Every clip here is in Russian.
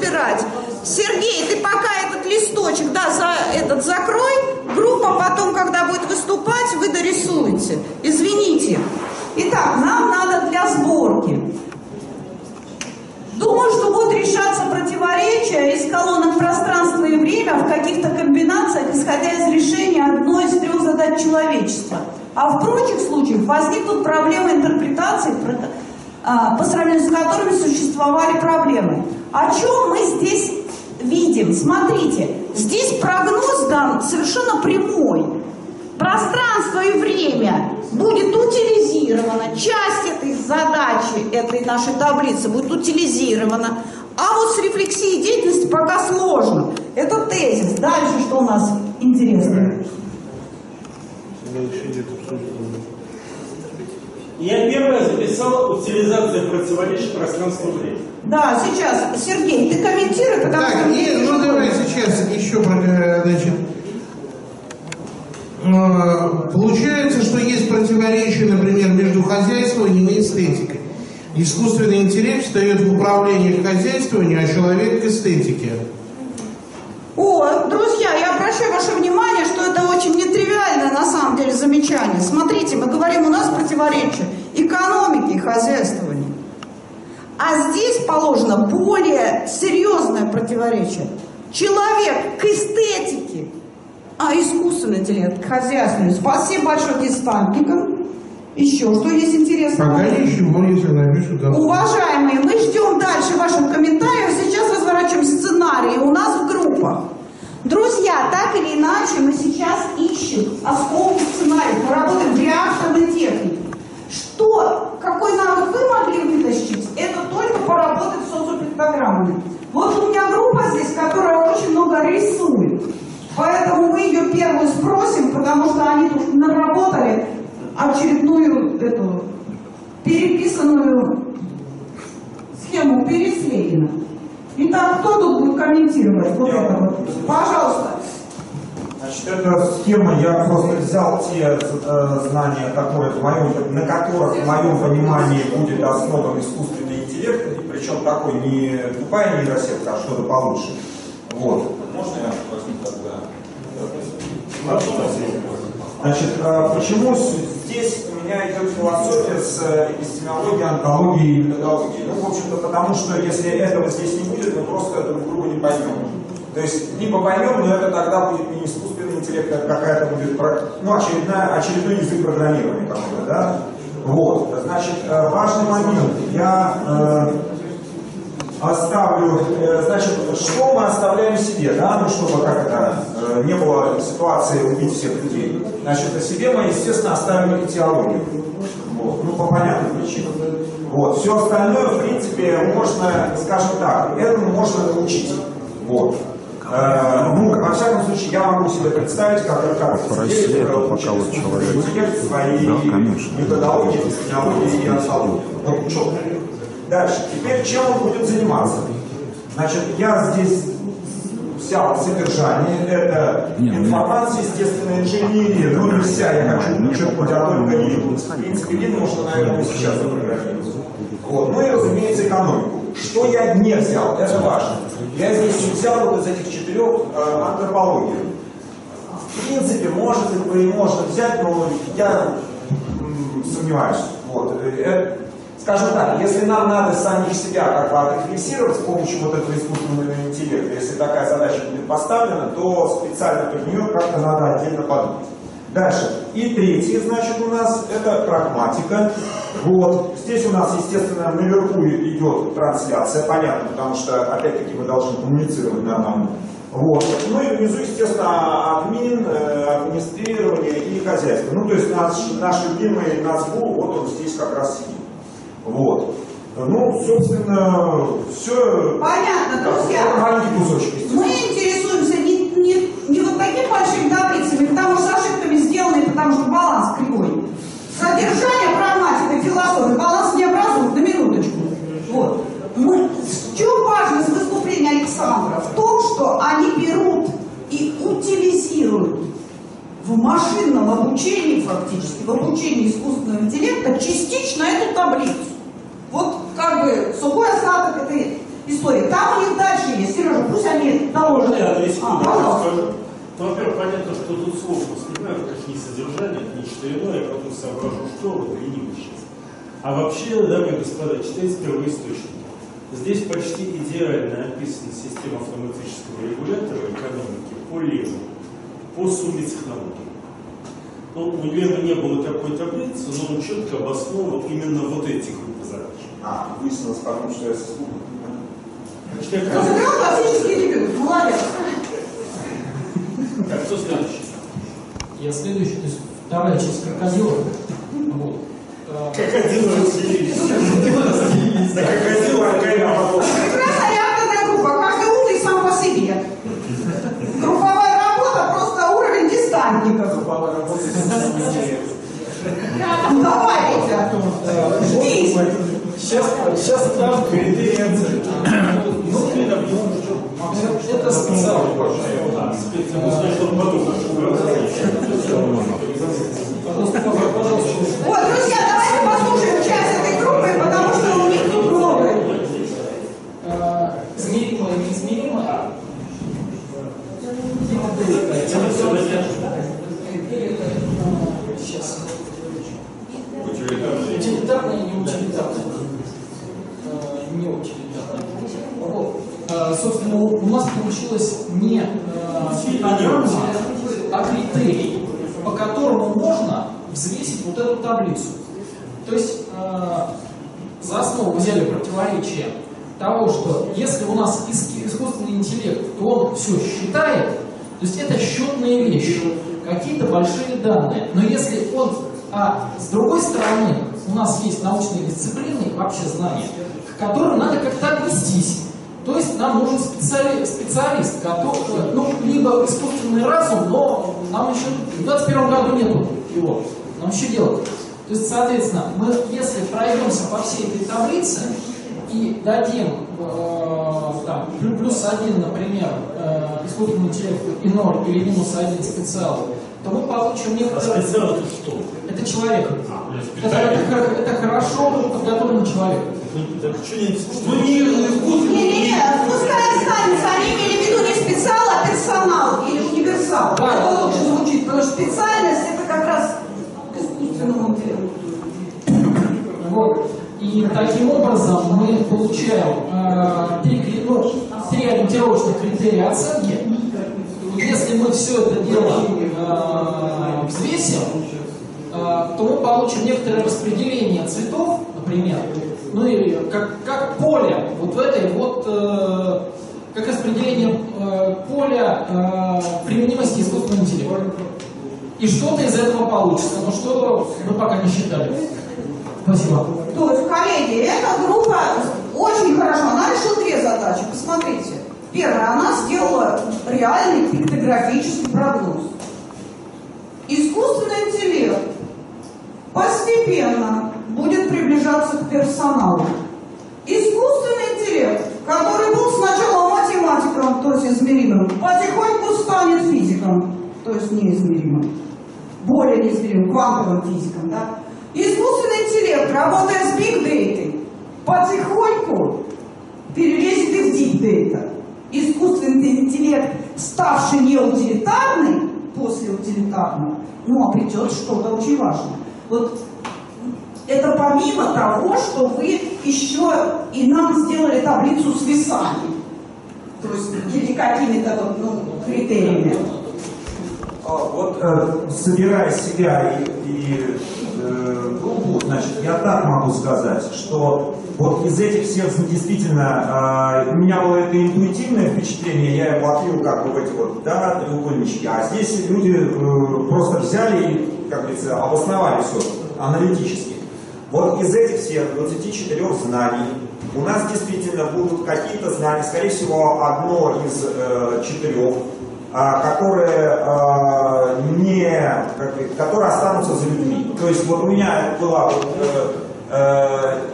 собирать. Сергей, ты пока этот листочек, да, за этот закрой. Группа потом, когда будет выступать, вы дорисуете. Извините. Итак, нам надо для сборки. Думаю, что будут решаться противоречия из колонок пространства и время в каких-то комбинациях, исходя из решения одной из трех задач человечества. А в прочих случаях возникнут проблемы интерпретации, по сравнению с которыми существовали проблемы. О чем мы здесь видим? Смотрите, здесь прогноз дан совершенно прямой. Пространство и время будет утилизировано, часть этой задачи, этой нашей таблицы будет утилизирована, а вот с рефлексией деятельности пока сложно. Это тезис. Дальше что у нас интересно? Дальше идет обсуждение. Я первое записал утилизация противоречий пространства-времени. Да, сейчас, Сергей, ты комментируй, потому что... Так, нет, ну давай сейчас еще, э, значит, э, получается, что есть противоречие, например, между хозяйствованием и эстетикой. Искусственный интеллект встает в управление к хозяйствованию, а человек к эстетике. О, друзья, я обращаю ваше внимание, что это очень нетривиальное на самом деле замечание. Смотрите, мы говорим, у нас противоречие экономики и хозяйствования. А здесь положено более серьезное противоречие. Человек к эстетике, а искусственный интеллект к хозяйствованию. Спасибо большое дистантникам. Еще что есть интересного? Пока ничего, если напишу, да. Уважаемые, мы ждем дальше ваших комментариев. Сейчас разворачиваем сценарии у нас в группах. Друзья, так или иначе, мы сейчас ищем осколки сценариев. Мы работаем в реакторной технике. Что, какой навык вы могли вытащить, это только поработать с социопиктограммами. Вот у меня группа здесь, которая очень много рисует. Поэтому мы ее первую спросим, потому что они тут наработали очередную эту переписанную схему переследина. Итак, кто тут будет комментировать вот это вот? Пожалуйста. Значит, эта схема, я просто взял те э, знания, которые в моем, на которых в моем понимании будет основан искусственный интеллект, и причем такой не тупая нейросетка, а что-то получше. Вот. Можно я возьму тогда? Значит, э, почему здесь у меня идет философия с эпистемологией, онтологией и методологией? Ну, в общем-то, потому что если этого здесь не будет, мы просто друг друга не поймем. То есть, либо поймем, но это тогда будет не искусственный интеллект, а какая-то будет, ну, очередная, очередной язык программирования какой-то, да? Вот, значит, э, важный момент. Я э, оставлю, э, значит, что мы оставляем себе, да, ну, чтобы как это, э, не было ситуации убить всех людей. Значит, о себе мы, естественно, оставим этиологию. Вот, ну, по понятным причинам. Вот, все остальное, в принципе, можно, скажем так, этому можно научить. Вот. Э, ну, во всяком случае, я могу себе представить, как, как В России это пока вот человек. свои Да, конечно. методологии, технологии и онтологии. Вот четко. Дальше. Теперь чем он будет заниматься? Значит, я здесь взял содержание, это ну, информация, естественная инженерия, ну не вся, я хочу подчеркнуть, а только Лин. В принципе, Лин можно, наверное, сейчас запрограммировать. Вот. Ну и, разумеется, экономику. Что я не взял, это важно. Я здесь взял вот из этих четырех э, антропологию. В принципе, может и можно взять, но я сомневаюсь. Вот. Скажем так, если нам надо самих себя как-то отрефлексировать с помощью вот этого искусственного интеллекта, если такая задача будет поставлена, то специально под нее как-то надо отдельно подумать. Дальше. И третье, значит, у нас это прагматика. Вот. Здесь у нас, естественно, наверху идет трансляция, понятно, потому что, опять-таки, мы должны коммуницировать на одном. Вот. Ну и внизу, естественно, админ, э, администрирование и хозяйство. Ну, то есть наш, наш любимый НАЦБУ, вот он здесь как раз сидит. Вот. Ну, собственно, все... Понятно, друзья. Маленький кусочек. Мы интересуемся не, не, не вот такими большими таблицами, потому что с ошибками сделаны, потому что баланс кривой. Содержание, прагматика, философия, баланс не образует, на минуточку. Вот. Мы, в чем важность выступления Александра? В том, что они берут и утилизируют в машинном обучении фактически, в обучении искусственного интеллекта частично эту таблицу. Вот как бы сухой остаток этой истории. Там у них дальше есть. Сережа, пусть они доложат. я секунду А, пожалуйста. Ну, во-первых, понятно, что тут сложно снимать, как ни содержание, ни что иное, я потом соображу, что вот и не сейчас. А вообще, дамы и господа, читайте первоисточники. Здесь почти идеально описана система автоматического регулятора экономики по леву, по сумме технологий. Ну, у Лена не было такой таблицы, но он четко обосновывал именно вот эти группы задач. А, выяснилось потом, что я сослужил. Значит, я как- Разыграл классический дебют. Молодец. Так, кто следующий? Я следующий, то есть вторая часть крокодила. Вот. А, Крокодилы разделились. На крокодила Аркадия Павлова. Прекрасная реакторная группа. Каждый умный сам по себе. Групповая работа просто уровень дистантников. Ну, Давай, Витя. Ждись. Сейчас, сейчас там. Ну, ты там не можешь. это специально. А, специально, ну, Пожалуйста, пожалуйста. Вот, друзья, давайте послушаем часть этой группы, потому что у них тут много. А, Измеримое и неизмеримое. Сейчас. Утилитарное и неутилитарное. Э, Не утилитарное. Вот. Э, Собственно, у у нас получилось не э, программа, а критерий, по которому можно взвесить вот эту таблицу. То есть э, за основу взяли противоречие того, что если у нас ис- искусственный интеллект, то он все считает, то есть это счетные вещи, какие-то Но если он, а с другой стороны, у нас есть научные дисциплины, вообще знания, к которым надо как-то отнестись. То есть нам нужен специали- специалист, который, ну, либо искусственный разум, но нам еще в 21 году нету его. Нам еще делать. То есть, соответственно, мы, если пройдемся по всей этой таблице и дадим э, там, плю- плюс один, например, э, искусственному интеллекту и 0 или минус один специал, то мы получим А некоторые... специал это что? Это человек. А, Это, это это хорошо подготовленный человек. Ну, так что не Ну, не искусственно. Не-не-не, пускай останется. Они имели в виду не специал, а персонал или универсал. Да. Это лучше звучит, потому что специальность это как раз к искусственному интеллекту. Вот. И таким образом мы получаем э, три, ну, три ориентировочных критерия оценки. Если мы все это дело э, взвесим, э, то мы получим некоторое распределение цветов, например, ну или как, как поле вот в этой вот, э, как распределение поля э, применимости искусственного интеллекта. И что-то из этого получится, но что мы пока не считали. Спасибо. То есть, коллеги, эта группа очень хорошо. Она решила две задачи. Посмотрите. Первая, она сделала реальный криптографический прогноз. Искусственный интеллект постепенно будет приближаться к персоналу. Искусственный интеллект, который был сначала математиком, то есть измеримым, потихоньку станет физиком, то есть неизмеримым. Более неизмеримым, квантовым физиком, да? Искусственный интеллект, работая с data, потихоньку перелезет и в data. Искусственный интеллект, ставший неутилитарный после утилитарного, ну, обретет что-то очень важное. Вот Это помимо того, что вы еще и нам сделали таблицу с весами. То есть или какими-то ну, критериями. А, Вот э, собирая себя и, и, э, группу, значит, я так могу сказать, что вот из этих всех действительно э, у меня было это интуитивное впечатление, я его отлил как бы в эти вот да, треугольнички, а здесь люди э, просто взяли и, как говорится, обосновали все аналитически. Вот из этих всех 24 знаний у нас действительно будут какие-то знания, скорее всего, одно из э, четырех, а, которые, а, не, как которые останутся за людьми. То есть вот у меня была э, э,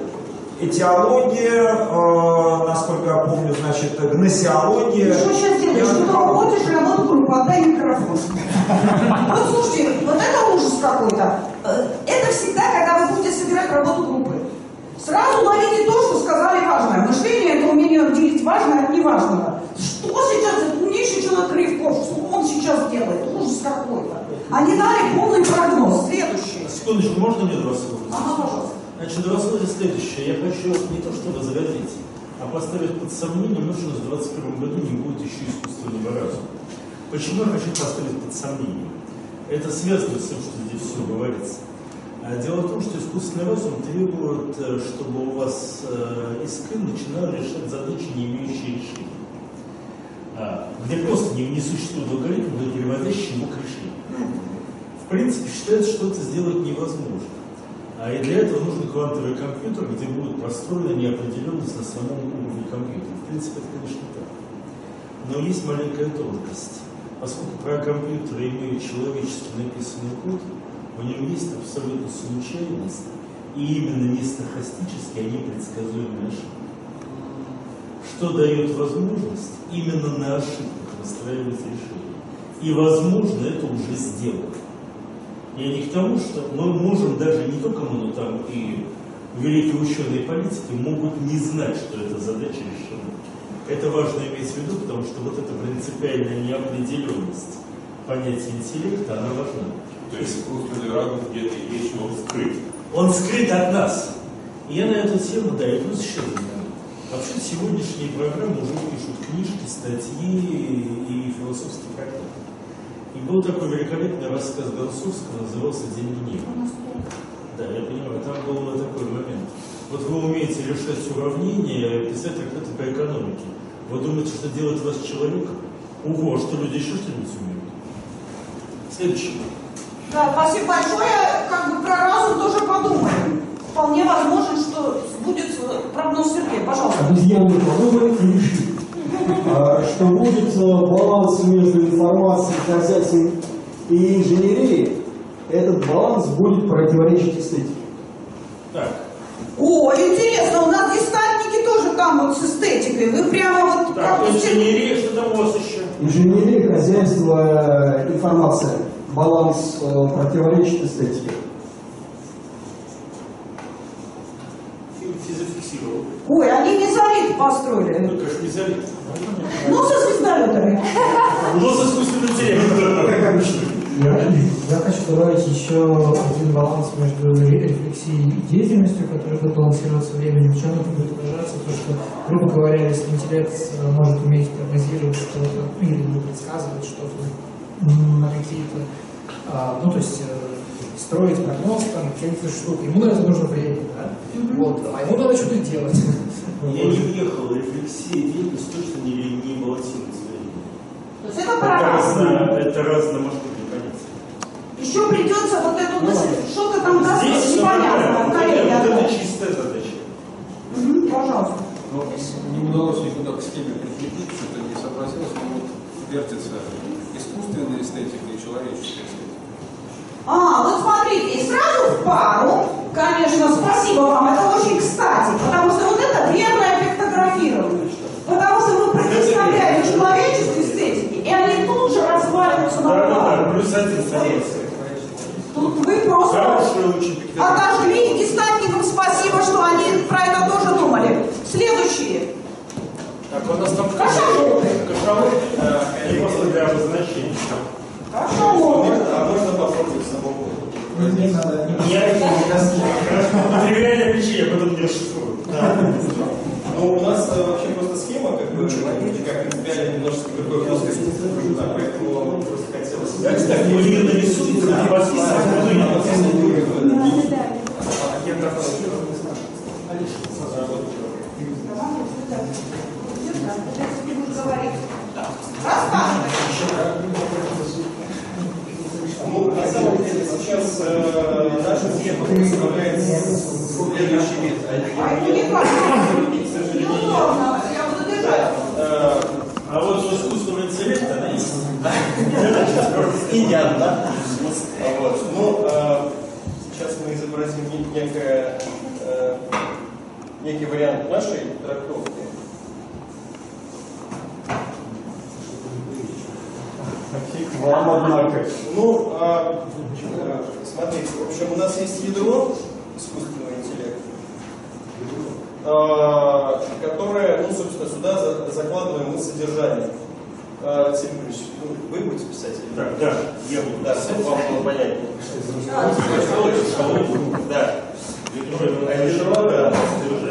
этиология, э, насколько я помню, значит, гносеология. Ты что сейчас делаешь? Ты уходишь работу группу, отдай микрофон. Вот слушайте, вот это ужас какой-то. Э, Это всегда, когда вы будете собирать работу группы. Сразу ловите то, что сказали важное. Мышление – это умение отделить важное от неважного. Что сейчас этот умнейший человек Рывков, что он сейчас делает? Ужас какой-то. Они дали полный прогноз. Следующий. Секундочку, можно мне два? Ага, пожалуйста. Значит, два слова следующее. Я хочу не то что возразить, а поставить под сомнение, что в 2021 году не будет еще искусственного разума. Почему я хочу поставить под сомнение? Это связано с тем, что здесь все говорится. А Дело в том, что искусственный разум требует, э, чтобы у вас э, искы начинали решать задачи, не имеющие решения. А, Где просто не, не существует алгоритма, но переводящий его к решению. В принципе, считается, что это сделать невозможно. А и для этого нужен квантовый компьютер, где будет простроена неопределенность на самом уровне компьютера. В принципе, это, конечно, так. Но есть маленькая тонкость. Поскольку про компьютеры имеют человечески написанный код, в нем есть абсолютно случайность, и именно не стохастически, а не предсказуемые ошибки. Что дает возможность именно на ошибках настраивать решение. И, возможно, это уже сделано. Я не к тому, что мы можем даже не только мы, но там и великие ученые политики могут не знать, что эта задача решена. Это важно иметь в виду, потому что вот эта принципиальная неопределенность понятия интеллекта, она важна. То есть искусственный разум где-то есть, но он скрыт. Он скрыт от нас. И я на эту тему, да, и плюс еще. Вообще сегодняшние программы уже пишут книжки, статьи и философские трактаты. И был такой великолепный рассказ Гонцовского, назывался «День гнева». Да, я понимаю, там был такой момент. Вот вы умеете решать уравнения, писать трактаты по экономике. Вы думаете, что делает вас человеком? Ого, а что люди еще что-нибудь умеют? Следующий. Да, спасибо большое. Как бы про разум тоже подумаем. Вполне возможно, что будет прогноз Сергея. Пожалуйста. обезьяны выборы и решили, что будет баланс между информацией, хозяйством и инженерией, этот баланс будет противоречить эстетике. Так, О, интересно, у нас дистантники тоже там вот с эстетикой. Вы прямо вот так, как инженерия, что там у вас еще? Инженерия, хозяйство, информация, баланс э, противоречит эстетике. Фи- Физофиксировал. Ой, они мезолит построили. Ну, конечно, не залит. Ну, со звездолетами. Ну, с искусственным интеллектом. Я, я хочу добавить еще один баланс между ре- рефлексией и деятельностью, который будет балансироваться временем. В чем это будет выражаться? То, что, грубо говоря, если интеллект э, может уметь прогнозировать что-то, ну, или не предсказывать что-то на какие-то, а, ну, то есть э, строить прогноз там, каких-то штук, ему на это нужно время, да? Вот, а ему надо что-то делать. Я не въехал, рефлексия деятельность точно не, не балансируется временем. То есть это Это про разум. разно, это разномасштабные понятия. Еще придется вот эту мысль, что-то там даст Здесь все непонятно. Коллеги, Вот это чистая задача. Пожалуйста. Но не удалось никуда к схеме прикрепить, что-то не сообразилось, но вот вертится искусственная эстетика и человеческая эстетика. А, вот смотрите, и сразу в пару, конечно, спасибо вам, это очень кстати, потому что вот это верное пиктографирование. Потому что вы противоставляете человеческой эстетике, и они тут же разваливаются на Да, да, да, плюс один согласен. Тут вы просто отожгли десантникам спасибо, что они про это тоже думали. Следующие. Так, у нас там Кошелек. кошелек, э, просто для обозначения. Хорошо, А можно попробовать самому? Мне надо. Я не доски. Материальное я потом не расшифрую. Но у нас э, вообще просто схема, как бы, как принципиально немножко такой плоскости. Поэтому просто хотелось... Я так, мы не нарисуем, не вас не сразу. Я прошу. Алиша, сразу. А, которое, ну, собственно, сюда за- закладываем мы содержание. А, Сергей ну, вы будете писать? Да, да, я буду Да, писать. вам было понятнее. Да. В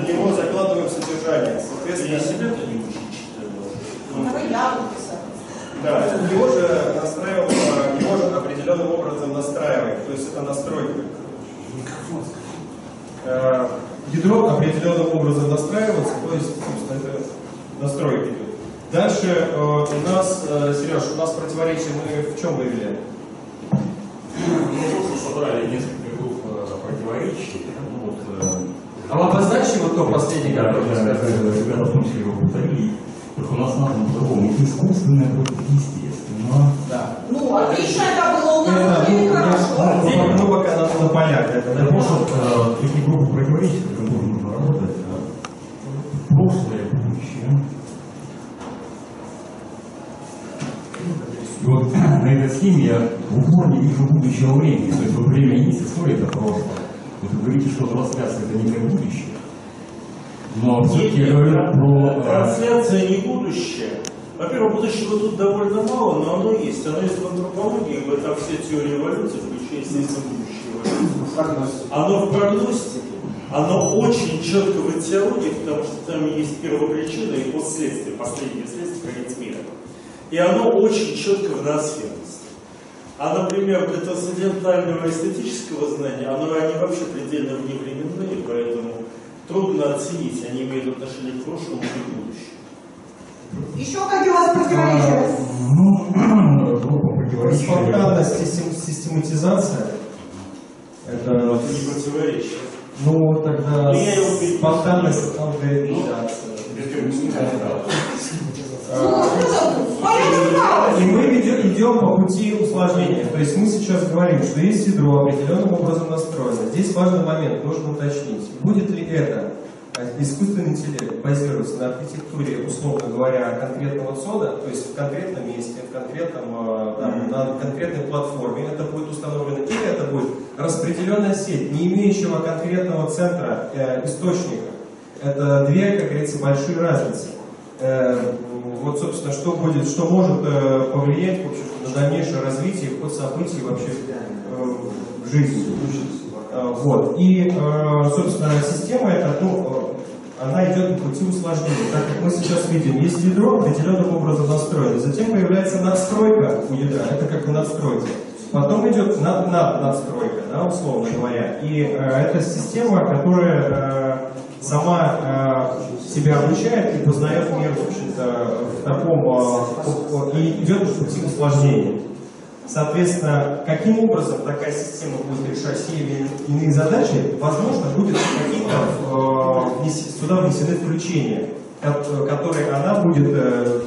него закладываем содержание. Соответственно, Я себя-то не очень читаю. Давай я буду писать. Да, его же настраиваем, его же определенным образом настраиваем. То есть это настройка. Э, Ядро определенным образом настраивается, то есть, собственно, это настройка идет. Дальше э, у нас, э, Сереж, у нас противоречие мы в чем вывели? Мы просто собрали несколько групп э, противоречий. Ну, вот, э, А вы обозначьте вот то последнее, да, которое да, Ребята в том числе его повторили. Только у нас названо по-другому. Искусственное против естественного. Да. Ну, отлично это было у нас, Это, ну, хорошо. Я- ну, пока на, на полях. Это, Для того, чтобы такие группы с которыми тоже нужно работать, э, прошлое, будущее. И вот на этой схеме я в упор не вижу будущего времени. То есть вот время есть, история это прошлое. Вот вы говорите, что трансляция это некое будущее. Но все-таки я говорю про... э, Трансляция не будущее. Во-первых, будущего тут довольно мало, но оно есть. Оно есть в антропологии, в этом все теории эволюции, включая, естественно, будущее. Оно в прогностике. Оно очень четко в этиологии, потому что там есть первопричина и последствия, последние следствия конец мира. И оно очень четко в ноосферности. А, например, для трансцендентального эстетического знания, оно, они вообще предельно вневременные, поэтому трудно оценить, они имеют отношение к прошлому и к будущему. Еще какие у вас противоречия? Ну. Спонтанность систематизация. Это, Это не противоречие. ну, тогда Ну, спонтанность алгоритмизация. И мы идем, идем по пути усложнения. То есть мы сейчас говорим, что есть ядро определенным образом настроено. Здесь важный момент, нужно уточнить. Будет ли это искусственный интеллект базируется на архитектуре, условно говоря, конкретного цода, то есть в конкретном месте, в конкретном, э, там, на конкретной платформе это будет установлено, или это будет распределенная сеть, не имеющего конкретного центра э, источника. Это две, как говорится, большие разницы. Э, вот, собственно, что будет, что может э, повлиять, в общем на дальнейшее развитие, ход событий вообще э, в жизни. Э, вот. И, э, собственно, система эта, ну, э, она идет по пути усложнения. Так как мы сейчас видим, есть ядро определенным образом настроено. Затем появляется надстройка у ядра, это как в надстройке. Потом идет над, над надстройка, да, условно говоря. И э, это система, которая э, сама э, себя обучает и познает мир, в общем-то, в таком, э, и идет по пути усложнения. Соответственно, каким образом такая система будет решать те или иные задачи, возможно, будет какие-то э, сюда внесены включения, ко- которые она будет э,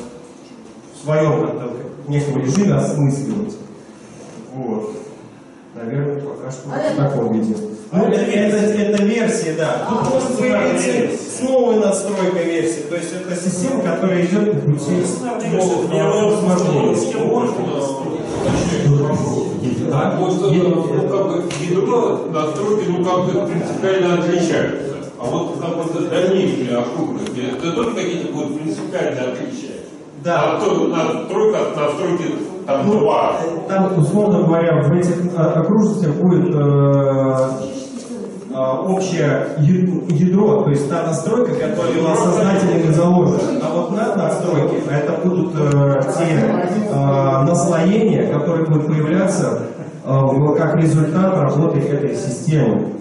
в своем как-то неком режиме осмысливать. Вот. Наверное, пока что А в это- таком виде. Ну, это, это, это версия, да. А, Тут может появиться с новой настройкой версии. То есть это система, которая идет по пути нового Да, вот, э, ну, как бы, ядро настройки, ну, как бы принципиально отличаются. А вот как бы дальнейшие окружности, это тоже какие-то будут принципиально отличия. Да. А то настройка от настройки там два. Там, условно говоря, в этих а, окружностях будет э, а, общее ядро, то есть та настройка, которая была создателями заложена. А вот над настройки, это будут э, те э, наслоения, которые будут появляться э, как результат работы этой системы.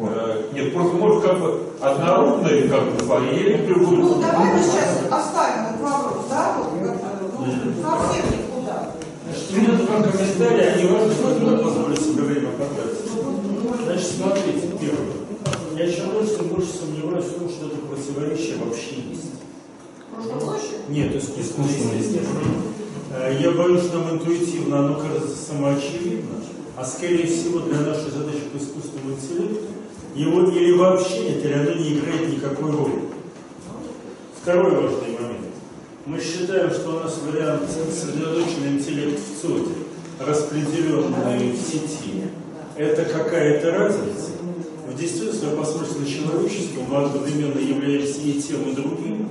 Э, Нет, просто может как бы однородно или как бы двоение Ну, давай мы сейчас оставим этот вопрос, да? Вот, как-то, ну, совсем никуда. У меня два комментария, они важны, но я позволю себе время потратить. Значит, смотрите, первое. Я чем дальше, тем больше сомневаюсь в том, что это противоречие вообще есть. Нет, искусственное естественно. Э, Я боюсь, что нам интуитивно оно кажется самоочевидно, а скорее всего для нашей задачи по искусственному интеллекту его или вообще нет, или оно не играет никакой роли. Второй важный. Мы считаем, что у нас вариант сосредоточенный интеллект в ЦОДе, распределенный в сети, это какая-то разница. В действительности, по смыслу человеческому, мы одновременно являемся и тем, и другим.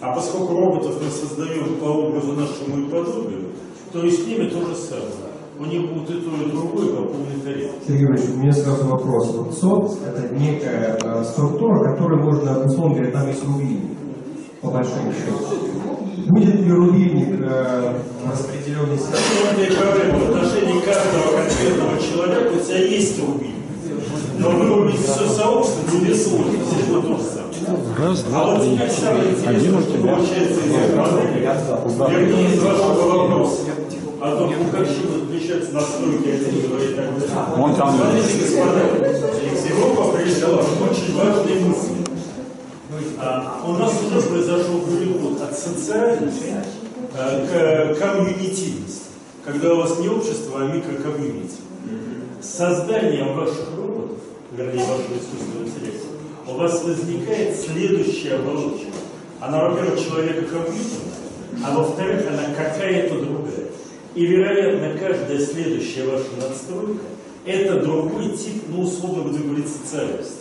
А поскольку роботов мы создаем по образу нашему и подобию, то и с ними то же самое. У них будет и то, и другое по полной тарелке. Сергей Иванович, у меня сразу вопрос. Вот СОТ – это некая э, структура, которая можно, условно говоря, там есть рубильник, по большому счету. Будет ли рубильник э, распределенный Вот и проблема. В отношении каждого конкретного человека у тебя есть рубильник. Но вырубить все сообщество тебе сложно. Здесь вот то же самое. Раз, А два, вот три, теперь самое четыре. Один у интересное, что тебя. получается вернее, из вашего вопроса, о том, ну, как же отличаются настройки этого и так далее. Вон там. Смотрите, господа, Европа пришла очень важной мысли. А, у нас уже произошел переход от социальности э, к комьюнитивности, когда у вас не общество, а микрокомьюнити. С созданием ваших роботов, вернее, вашего искусственного интеллекта, у вас возникает следующая оболочка. Она, во-первых, человека компьютерная, а во-вторых, она какая-то другая. И, вероятно, каждая следующая ваша надстройка – это другой тип, ну, условно будем говорить, социальности.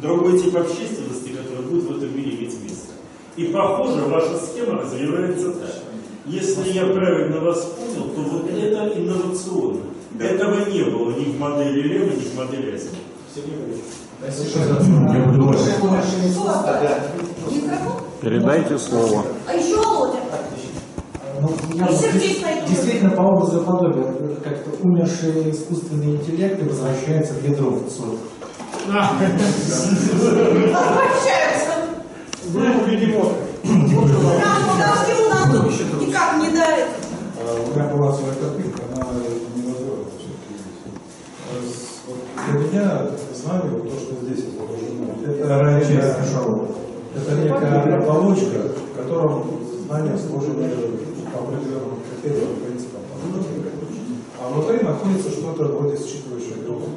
Другой тип общественности, который будет в этом мире иметь место. И, похоже, ваша схема развивается так. Если я правильно вас понял, то вот это инновационно. Этого не было ни в модели Лема, ни в модели Микрофон? Передайте слово. А еще Володя. Ну, я действительно по образу и подобию, как-то умерший искусственный интеллект возвращается в ядро в ЦОД. Возвращаются. Вы видимо. Никак не до этого. У меня была своя копилка, она невозможна все-таки здесь. Вот Для меня знание, то, что здесь изображено, это, некая- кашалота. это некая оболочка, в котором знания сложены по определенным критериям, принципам. А внутри находится что-то вроде считывающей головки.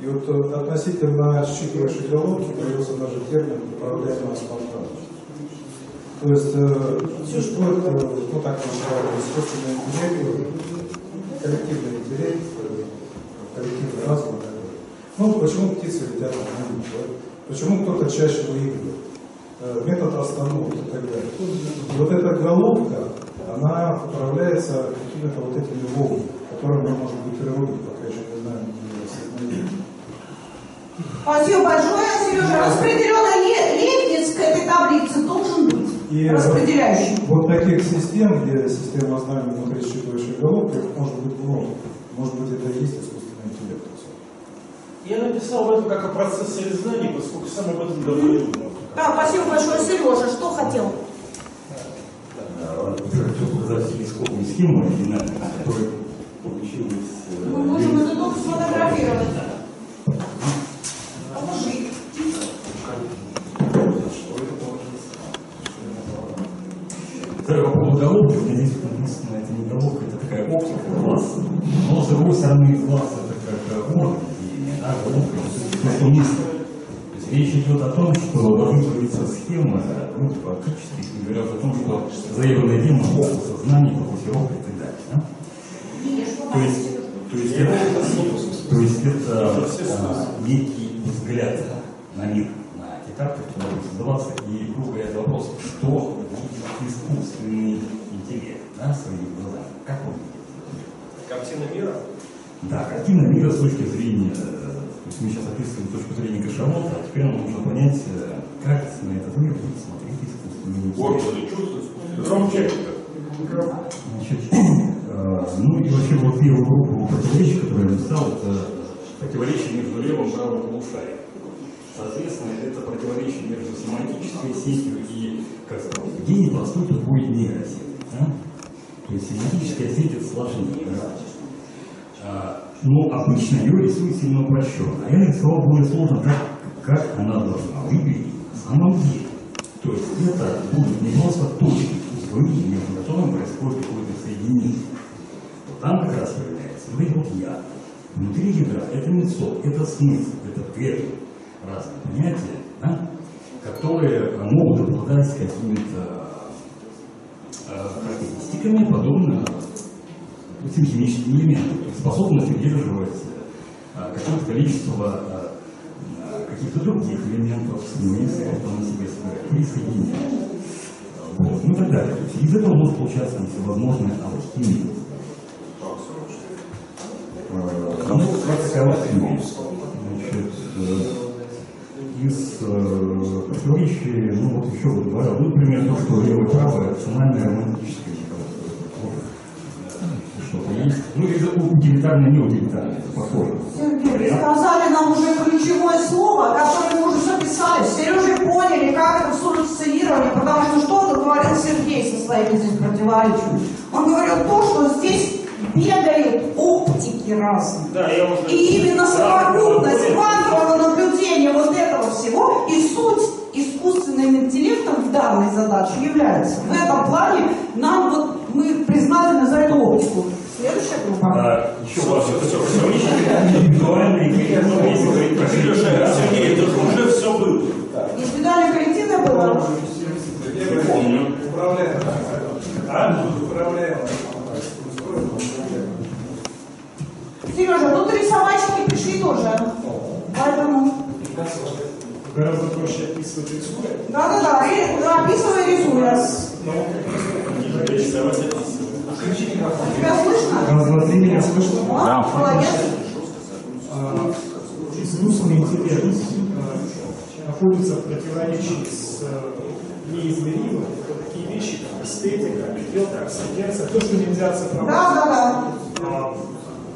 И вот э, относительно считывающей головки появился даже термин управляемая спонтанность. То есть э, существует, э, ну так называемый искусственный интеллект, коллективный интеллект, э, коллективный разум. Ну, почему птицы летят на небе, да? почему кто-то чаще выигрывает, Э, метод остановки и так далее. И вот эта головка, она управляется какими-то вот этими волнами, которые мы, может быть, природе пока еще не знаем, не. Спасибо большое, Сережа. Распределенный ле- лестниц к этой таблице должен быть. И Распределяющий. вот таких систем, где система знаний внутри считывающей головки, может быть много. Может быть, это и есть искусственный интеллект. Я написал об этом как о процессоре знаний, поскольку сам об этом давно не думал. Так, спасибо большое, Сережа. Что хотел? Я хотел показать телескопную схему оригинальную, которая получилась... э, Мы можем это только сфотографировать. Положи. Второй по поводу головки, у меня здесь написано, это не головка, это такая оптика, глаз. Но с другой стороны, глаз это как орган, и да, головка это то, что мысли. То есть речь идет о том, что должны схемы, ну, фактически, если говорят о том, что заявленная тема область сознания, фокусировка и так далее. Да? То есть, то есть это, то есть это а, некий взгляд на мир, на эти карты, которые будут создаваться, и, говоря, это вопрос, что видит искусственный интеллект, да, своими глазами, как он видит? Картина мира? Да, картина мира с точки зрения э, То есть мы сейчас описываем точку зрения кашалота, а теперь нам нужно понять, э, как на этот мир будет смотреть искусственный интеллект. Органы чувств искусственного. Громче. Значит, э, ну и вообще вот первую группу противоречий, которую я написал, это противоречие между левым и правым полушарием. Соответственно, это противоречие между семантической сетью и, как сказать, гений простой тупой нейросеть. Да? То есть семантическая сеть это сложнее. Да? Но обычно ее рисует сильно упрощенно. А я нарисовал более сложно так, как она должна выглядеть самом деле. То есть это будут не просто точки узлы, между которыми происходит какое-то соединение. Вот там как раз появляется вот эти вот я. Внутри ядра это сок, это смысл, это это разные понятия, да, которые могут обладать какими-то э, характеристиками, подобно этим химическим элементам, то есть способность удерживать э, какое-то количество э, каких-то других элементов, смысла, на себе присоединять. Вот, ну и так далее. Из этого может получаться всевозможная алхимия. Ну, как такая алхимия. Значит, э, из э, противоречий, ну вот еще вот говорил, ну, например, то, что левое правое рациональное романтическое что-то есть. Ну, или утилитарное, не утилитарное, это похоже. Сказали нам уже ключевое слово, которое мы уже записали. Все уже поняли, как это сценирование, потому что что он говорил Сергей со своими здесь противоречиями? Он говорил то, что здесь бегают оптики разные. Да, я уже... И именно совокупность квантового наблюдения вот этого всего и суть искусственным интеллектом в данной задаче является. В этом плане нам вот мы признательны за эту оптику. Следующая группа. А, еще важно, это все противоречие индивидуальное и коллективное, если говорить про Сережа, Сергей, это же уже все было. Индивидуальное коллективное было? Не помню. А? Сережа, тут рисовальщики пришли тоже. Поэтому... Гораздо проще описывать рисуя. Да-да-да, описывай рисуя. Тебя слышно? Раз, два, три, меня слышно? Да. Молодец. А, Искусственный интеллект а, находится в противоречии с а, неизмеримым. Это такие вещи, как эстетика, определенная акцентация, то, что нельзя цифровать. Да-да-да. А,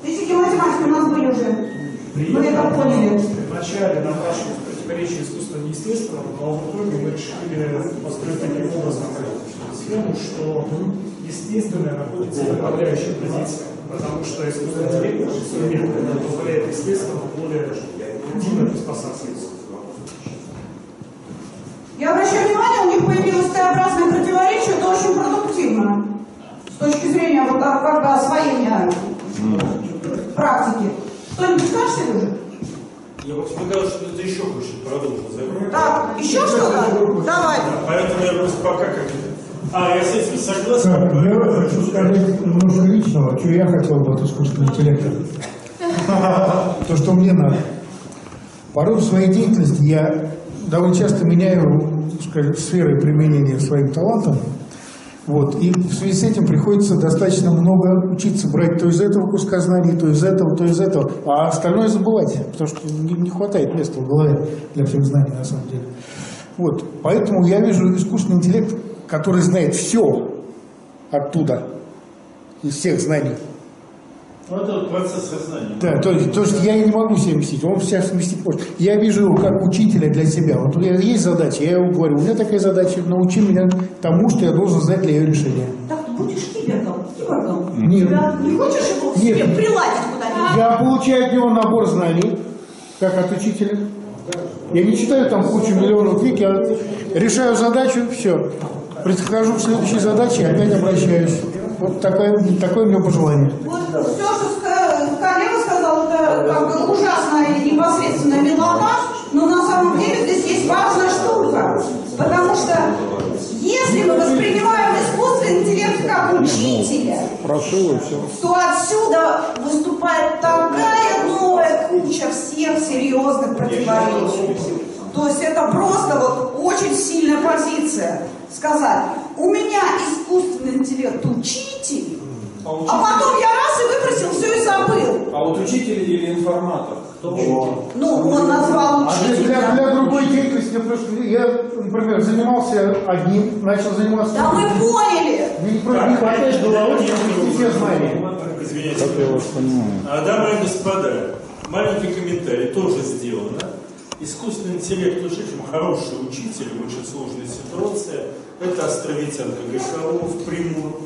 Физики и математики у нас были уже. При Мы это поняли. вначале напрашивалось противоречие искусственного и естественного, но в итоге мы решили построить таким образом схему, что естественное находится в направляющей позиции, потому что искусственный интеллект наш инструмент который позволяет естественному более активно приспосабливаться. Я обращаю внимание, у них появилось Т-образное противоречие, это очень продуктивно. С точки зрения вот, а, как бы освоения практики. Что-нибудь скажешь, Сережа? Я вот мне кажется, что это еще хочет продолжить. Так, еще что-то? Давай. Поэтому я просто пока как А, я с этим согласен. Так, я хочу сказать немножко личного, что я хотел бы от искусственного интеллекта. То, что мне надо. По роду своей деятельности я довольно часто меняю скажем, сферы применения своим талантам. Вот. И в связи с этим приходится достаточно много учиться брать то из этого куска знаний, то из этого, то из этого, а остальное забывать, потому что не, не хватает места в голове для всех знаний на самом деле. Вот. Поэтому я вижу искусственный интеллект, который знает все оттуда, из всех знаний. Ну, это процесс сознания. Да, то есть, то есть я не могу себя вместить, он себя вместить может. Я вижу его как учителя для себя. Вот у меня есть задача, я ему говорю, у меня такая задача, научи меня тому, что я должен знать для ее решения. Так, ты будешь кибергом? Киборгом? Нет. Да? Не хочешь его Нет. себе приладить куда-нибудь? Я получаю от него набор знаний, как от учителя. Я не читаю там кучу миллионов книг, я решаю задачу, все. Прихожу к следующей задаче и опять обращаюсь. Вот такое, такое у меня пожелание. Вот все, что коллега сказал, это как бы ужасная и непосредственная милота, но на самом деле здесь есть важная штука. Потому что если мы воспринимаем искусственный интеллект как учителя, то отсюда выступает такая новая куча всех серьезных противоречий. То есть это просто вот очень сильная позиция. Сказать, у меня искусственный интеллект учитель, а потом я раз и выбросил все и забыл. А вот учитель или информатор? Ну, он назвал А для, для, учителя. для другой деятельности, потому что я, например, занимался одним, начал заниматься Да мы поняли. Мне просто не хватает головы, все знания. Извиняюсь. А, дамы и господа, маленький комментарий тоже сделано. Искусственный интеллект уже чем хороший учитель в очень сложной ситуации. Это Островитянка Греховов, Примур.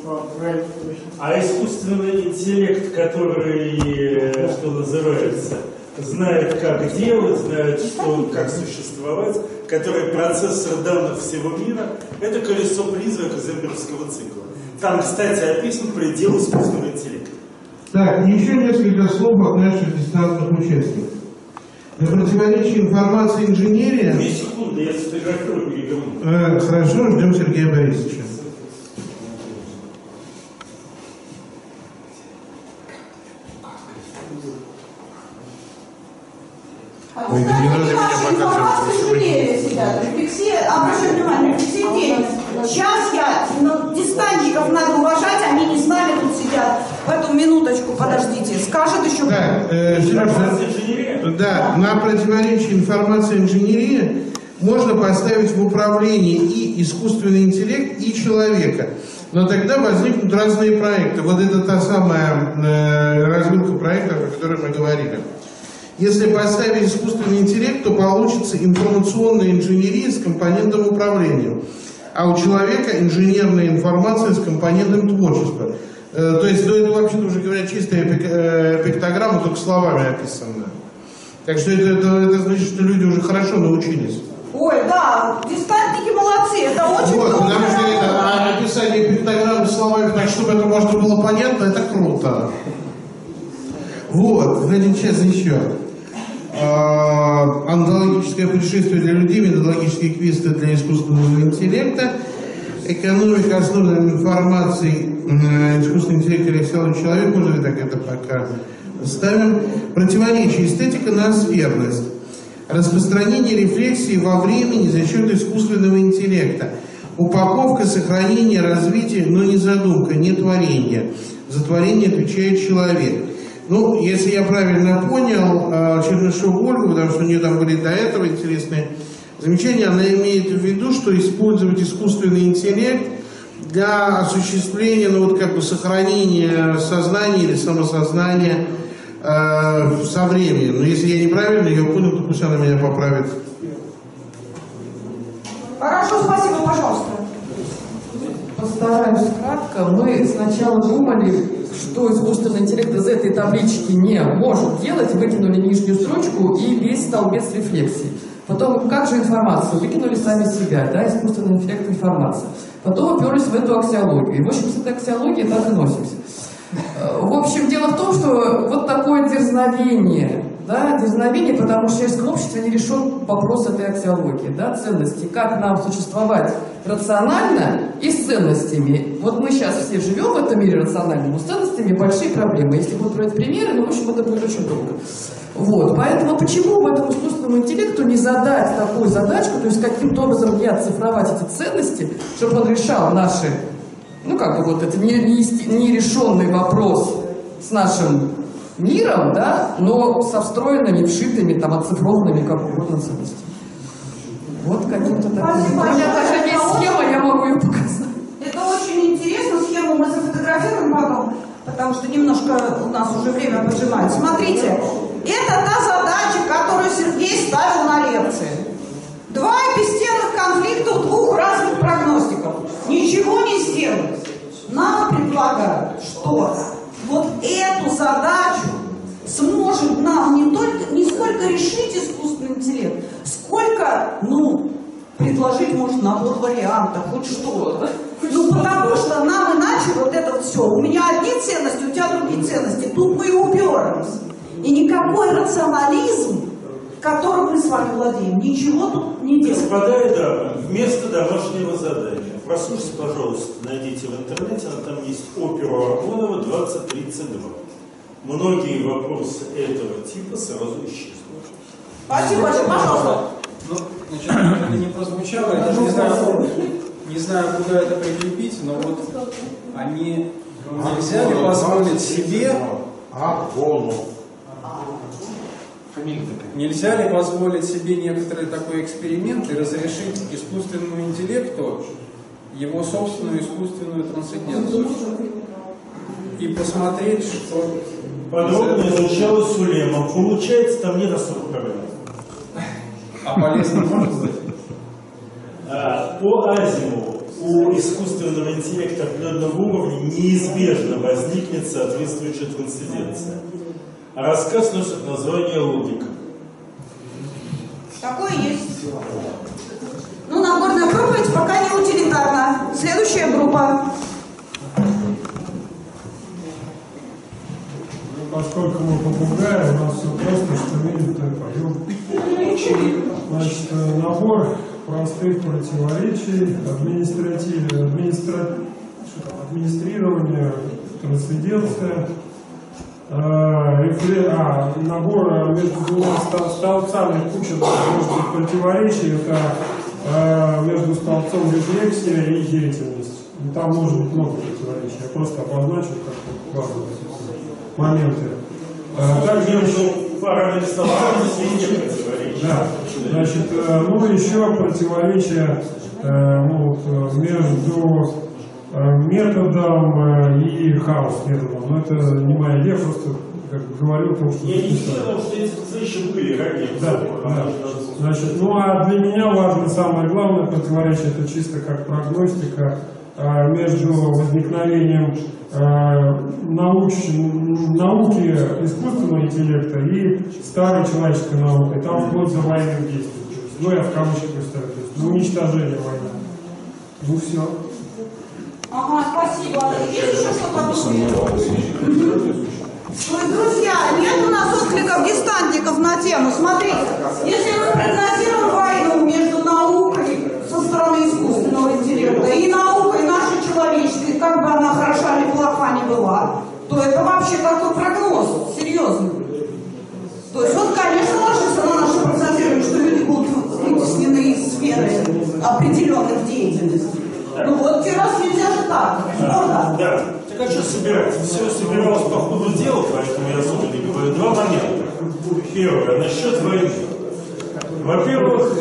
А искусственный интеллект, который, э, что называется, знает, как делать, знает, что, как существовать, который процессор данных всего мира, это колесо призрака Земберского цикла. Там, кстати, описан предел искусственного интеллекта. Так, еще несколько слов от наших дистанционных участников. Для противоречия информации инженерия... Две секунды, я сфотографирую переговоры. Э, хорошо, ждем Сергея Борисовича. Ой, да не надо меня показывать, инженерии сидят. Рефлексия, обращаю внимание, рефлексия деятельность. Сейчас я, ну, дистанчиков надо уважать, они не с нами тут сидят. Поэтому минуточку, подождите. Скажет еще... Так, э, Сережа, да, на противоречие информации инженерии можно поставить в управлении и искусственный интеллект, и человека. Но тогда возникнут разные проекты. Вот это та самая э, развилка проектов, о которой мы говорили. Если поставить искусственный интеллект, то получится информационная инженерия с компонентом управления. А у человека инженерная информация с компонентом творчества. Э, то есть, ну, это вообще-то уже говоря, чистая э, пиктограмма, только словами описанная. Так что это, это, это значит, что люди уже хорошо научились. Ой, да, дистантники молодцы, это очень Вот, круто. потому что это, а, описание пиктограммы словами так, чтобы это можно было понятно, это круто. Вот, значит, сейчас еще. А, Онтологическое путешествие для людей, методологические квесты для искусственного интеллекта, экономика, основанная на информации, э, искусственный интеллект или целый человек, можно ли так это пока ставим. Противоречие эстетика на сферность. Распространение рефлексии во времени за счет искусственного интеллекта. Упаковка, сохранение, развитие, но не задумка, не творение. За творение отвечает человек. Ну, если я правильно понял, э, Чернышеву Ольгу, потому что у нее там были до этого интересные замечания, она имеет в виду, что использовать искусственный интеллект для осуществления, ну вот как бы сохранения сознания или самосознания э, со временем. Но если я неправильно ее понял, то пусть она меня поправит. Хорошо, спасибо, пожалуйста. Постараюсь кратко. Мы сначала думали, что искусственный интеллект из этой таблички не может делать, выкинули нижнюю строчку и весь столбец рефлексии. Потом, как же информацию? Выкинули сами себя, да, искусственный интеллект информация. Потом уперлись в эту аксиологию. И, в общем, с этой аксиологией так и носимся. Э, В общем, дело в том, что вот такое дерзновение, да, дерзновение, потому что в обществе не решен вопрос этой аксиологии, да, ценностей, как нам существовать рационально и с ценностями. Вот мы сейчас все живем в этом мире рационально, но с ценностями большие проблемы. Если будут брать примеры, ну, в общем, это будет очень долго. Вот, поэтому почему бы этому искусственному интеллекту не задать такую задачку, то есть каким-то образом не оцифровать эти ценности, чтобы он решал наши ну как бы вот это нерешенный вопрос с нашим миром, да, но со встроенными, вшитыми, там, оцифрованными, как угодно ценностями. Вот каким-то таким. Спасибо У меня большое. даже есть схема, я могу ее показать. Это очень интересно, схему мы зафотографируем потом, потому что немножко у нас уже время поджимает. Смотрите, это та задача, которую Сергей ставил на лекции. Два эпистемных конфликта двух разных прогностиков. Ничего не сделать. Нам предлагают, что вот эту задачу сможет нам не только, не сколько решить искусственный интеллект, сколько, ну, предложить, может, набор вариантов, хоть что-то. Ну, потому что нам иначе вот это вот все. У меня одни ценности, у тебя другие ценности. Тут мы и уперлись. И никакой рационализм, которым мы с вами владеем, ничего тут не делает. Господа и дамы, вместо домашнего задания, прослушайте, пожалуйста, найдите в интернете, а там есть оперу Армонова 2032. Многие вопросы этого типа сразу исчезнут. Спасибо большое, пожалуйста. Ну, значит, это не прозвучало, я даже не знаю, не знаю, куда это прикрепить, но вот они нельзя ли позволить себе А, волну. Нельзя ли позволить себе некоторый такой эксперимент и разрешить искусственному интеллекту его собственную искусственную трансценденцию? И посмотреть, что... Подробно изучалось Сулема. Получается, там нет особых проблем. А полезно может быть? А, По Азиму у искусственного интеллекта определенного уровня неизбежно возникнет соответствующая трансценденция. Рассказ носит название «Логика». Такое есть. Ну, Нагорная проповедь пока не утилитарна. Следующая группа. Ну, Поскольку мы попугаи, у нас все просто, что видим, то и поем. Значит, э, набор простых противоречий, административное, администра... администрирование, трансценденция, э, рефле- а, набор э, между двумя столбцами куча противоречий, это э, между столбцом рефлексия и деятельность. И Там может быть много противоречий. Я просто обозначу как базовые моменты. Э, Также еще парами столбцов здесь противоречий. да. Значит, э, ну еще противоречие э, ну, вот, э, между э, методом э, и хаос методом. Но это не моя идея, просто как бы говорю о том, что... Я не думаю, что эти пацаны еще были ранее. Да, да. Значит, ну а для меня важно самое главное противоречие, это чисто как прогностика э, между возникновением э, науч- науки искусственного интеллекта и старой человеческой наукой. Там вплоть до военных действий. Ну, я в кавычках ставлю, то есть, до уничтожения войны. Ну, все. Ага, спасибо. Есть еще что подумать? Ой, друзья, нет у нас откликов десантников на тему. Смотрите, если мы прогнозируем войну между наукой со стороны искусственного интеллекта и наукой нашей человеческой, как бы она хороша или плоха не была, то это вообще какой прогноз? Серьезно. То есть вот, конечно, ложится на наше прогнозирование, что люди будут вытеснены из сферы определенных деятельностей. Ну вот раз нельзя же так. Можно? Да. Так а что собирать? Все собиралось по ходу дела, поэтому я особо не говорю. Два момента. Первое. Насчет войны. Во-первых,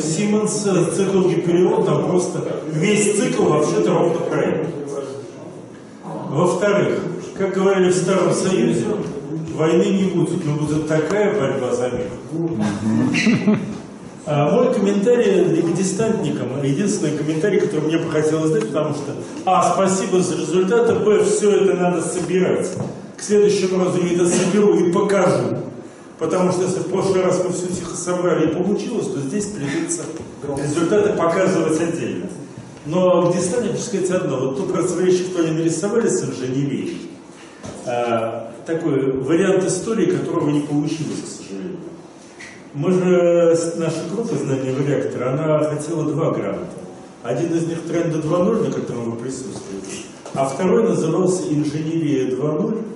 читаем Симмонса цикл Гиперион, там просто весь цикл вообще-то ровно это. Во-вторых, как говорили в Старом Союзе, войны не будет, но будет такая борьба за мир. А мой комментарий к дистантникам, единственный комментарий, который мне бы хотелось дать, потому что, а, спасибо за результаты, б, все это надо собирать. К следующему разу я это соберу и покажу. Потому что если в прошлый раз мы все тихо собрали и получилось, то здесь придется результаты показывать отдельно. Но к дистантнику сказать одно, вот то противоречие, что они нарисовали с инженерией, а, такой вариант истории, которого не получилось, к сожалению. Мы же, наша группа знания в реакторе, она хотела два гранта. Один из них тренда 2.0, на котором вы присутствуете, а второй назывался «Инженерия 2.0»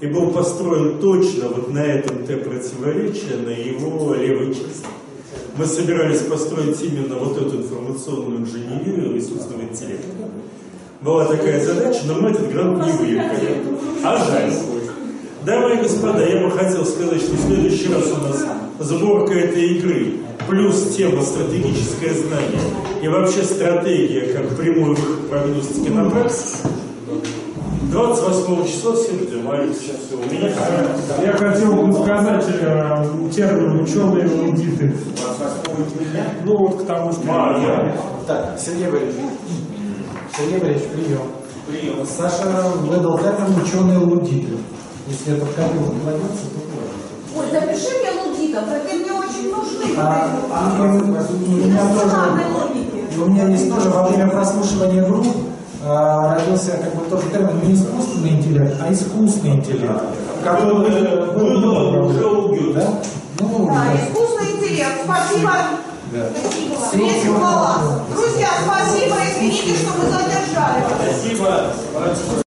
и был построен точно вот на этом Т-противоречие, на его левой части. Мы собирались построить именно вот эту информационную инженерию искусственного интеллекта. Была такая задача, но мы этот грант не выиграли. А жаль. Дамы и господа, я бы хотел сказать, что в следующий раз у нас сборка этой игры, плюс тема стратегическое знание и вообще стратегия как прямой выход прогностики на практике. 28 числа все. У меня Я хотел бы сказать э, термин ученые аудиты. Ну вот к тому, что... А, я. Так, Сергей Борисович. Сергей Борисович, прием. Прием. Саша выдал термин ученые лудиты. Если это в компьютер кладется, то можно. Ой, запиши мне лудитов, это мне очень нужны. А, а, у меня тоже, у меня есть тоже во время прослушивания групп а, родился как бы тоже термин не искусственный интеллект, а искусственный интеллект. Который было уже убьют. Да? Ну, Да, искусственный интеллект. Спасибо. да. Весь баланс. Друзья, спасибо. Извините, что мы задержали. Спасибо.